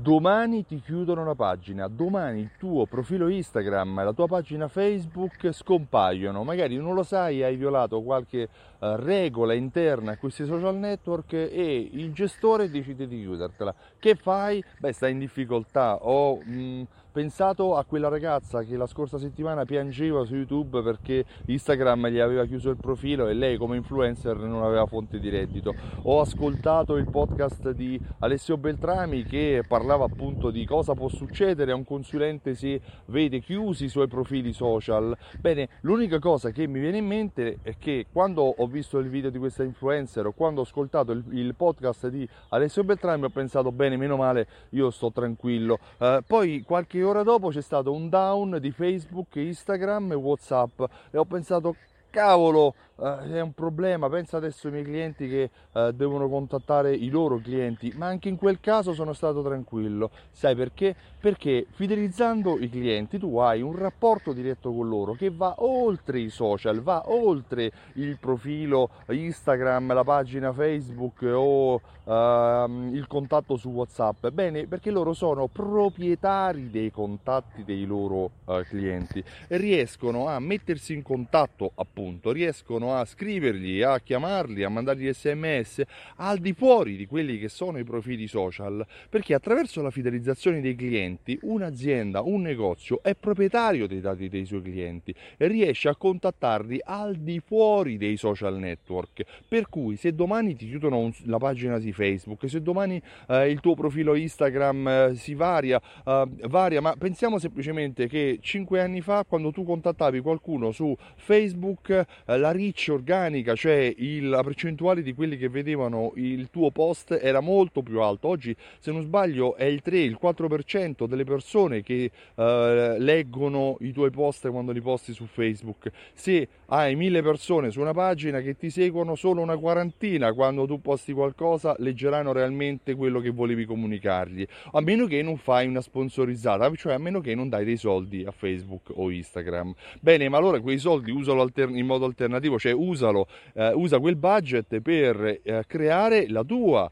domani ti chiudono la pagina, domani il tuo profilo Instagram e la tua pagina Facebook scompaiono, magari non lo sai, hai violato qualche uh, regola interna a questi social network e il gestore decide di chiudertela. Che fai? Beh, stai in difficoltà o mh, mm, pensato a quella ragazza che la scorsa settimana piangeva su YouTube perché Instagram gli aveva chiuso il profilo e lei come influencer non aveva fonte di reddito. Ho ascoltato il podcast di Alessio Beltrami che parlava appunto di cosa può succedere a un consulente se vede chiusi i suoi profili social. Bene, l'unica cosa che mi viene in mente è che quando ho visto il video di questa influencer o quando ho ascoltato il, il podcast di Alessio Beltrami ho pensato bene, meno male, io sto tranquillo. Uh, poi qualche qualche ora dopo c'è stato un down di Facebook, Instagram e Whatsapp. E ho pensato cavolo è un problema, pensa adesso ai miei clienti che eh, devono contattare i loro clienti, ma anche in quel caso sono stato tranquillo. Sai perché? Perché fidelizzando i clienti tu hai un rapporto diretto con loro che va oltre i social, va oltre il profilo Instagram, la pagina Facebook o ehm, il contatto su WhatsApp. Bene, perché loro sono proprietari dei contatti dei loro eh, clienti e riescono a mettersi in contatto appunto, riescono a scrivergli, a chiamarli, a mandargli sms al di fuori di quelli che sono i profili social, perché attraverso la fidelizzazione dei clienti un'azienda, un negozio è proprietario dei dati dei suoi clienti e riesce a contattarli al di fuori dei social network. Per cui se domani ti chiudono un, la pagina di Facebook, se domani eh, il tuo profilo Instagram eh, si varia, eh, varia, ma pensiamo semplicemente che 5 anni fa quando tu contattavi qualcuno su Facebook, eh, la reach reach organica, cioè il, la percentuale di quelli che vedevano il tuo post era molto più alto. Oggi, se non sbaglio, è il 3, il 4% delle persone che eh, leggono i tuoi post quando li posti su Facebook. Se hai mille persone su una pagina che ti seguono, solo una quarantina quando tu posti qualcosa leggeranno realmente quello che volevi comunicargli. A meno che non fai una sponsorizzata, cioè a meno che non dai dei soldi a Facebook o Instagram. Bene, ma allora quei soldi usalo in modo alternativo, cioè usalo, eh, usa quel budget per eh, creare la tua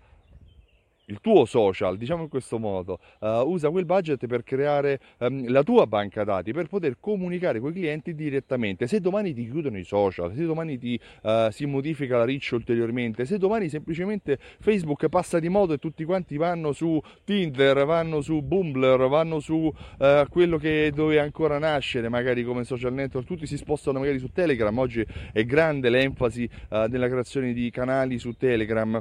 il tuo social, diciamo in questo modo, uh, usa quel budget per creare um, la tua banca dati, per poter comunicare con i clienti direttamente. Se domani ti chiudono i social, se domani ti, uh, si modifica la reach ulteriormente, se domani semplicemente Facebook passa di modo e tutti quanti vanno su Tinder, vanno su Bumbler, vanno su uh, quello che dove ancora nascere, magari come social network, tutti si spostano magari su Telegram, oggi è grande l'enfasi nella creazione di canali su Telegram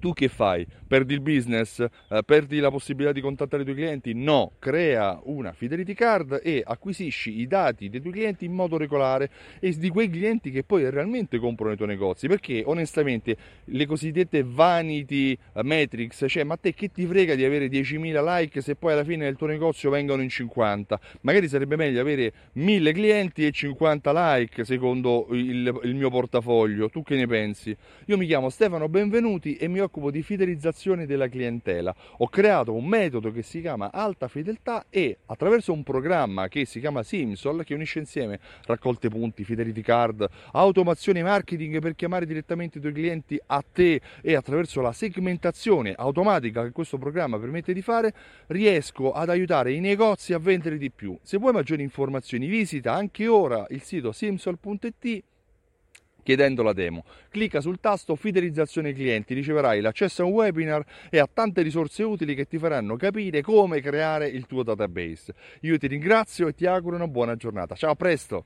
tu che fai? Perdi il business? Eh, perdi la possibilità di contattare i tuoi clienti? No, crea una fidelity card e acquisisci i dati dei tuoi clienti in modo regolare e di quei clienti che poi realmente comprano i tuoi negozi. Perché onestamente le cosiddette vanity metrics, cioè ma te che ti frega di avere 10.000 like se poi alla fine del tuo negozio vengono in 50? Magari sarebbe meglio avere 1000 clienti e 50 like secondo il, il mio portafoglio. Tu che ne pensi? Io mi chiamo Stefano Benvenuti e mi occupo occupo di fidelizzazione della clientela. Ho creato un metodo che si chiama Alta Fedeltà e attraverso un programma che si chiama Simsol, che unisce insieme raccolte punti, fidelity card, automazione marketing per chiamare direttamente i tuoi clienti a te e attraverso la segmentazione automatica che questo programma permette di fare, riesco ad aiutare i negozi a vendere di più. Se vuoi maggiori informazioni visita anche ora il sito simsol.it chiedendo la demo. Clicca sul tasto fidelizzazione clienti, riceverai l'accesso a un webinar e a tante risorse utili che ti faranno capire come creare il tuo database. Io ti ringrazio e ti auguro una buona giornata. Ciao, a presto!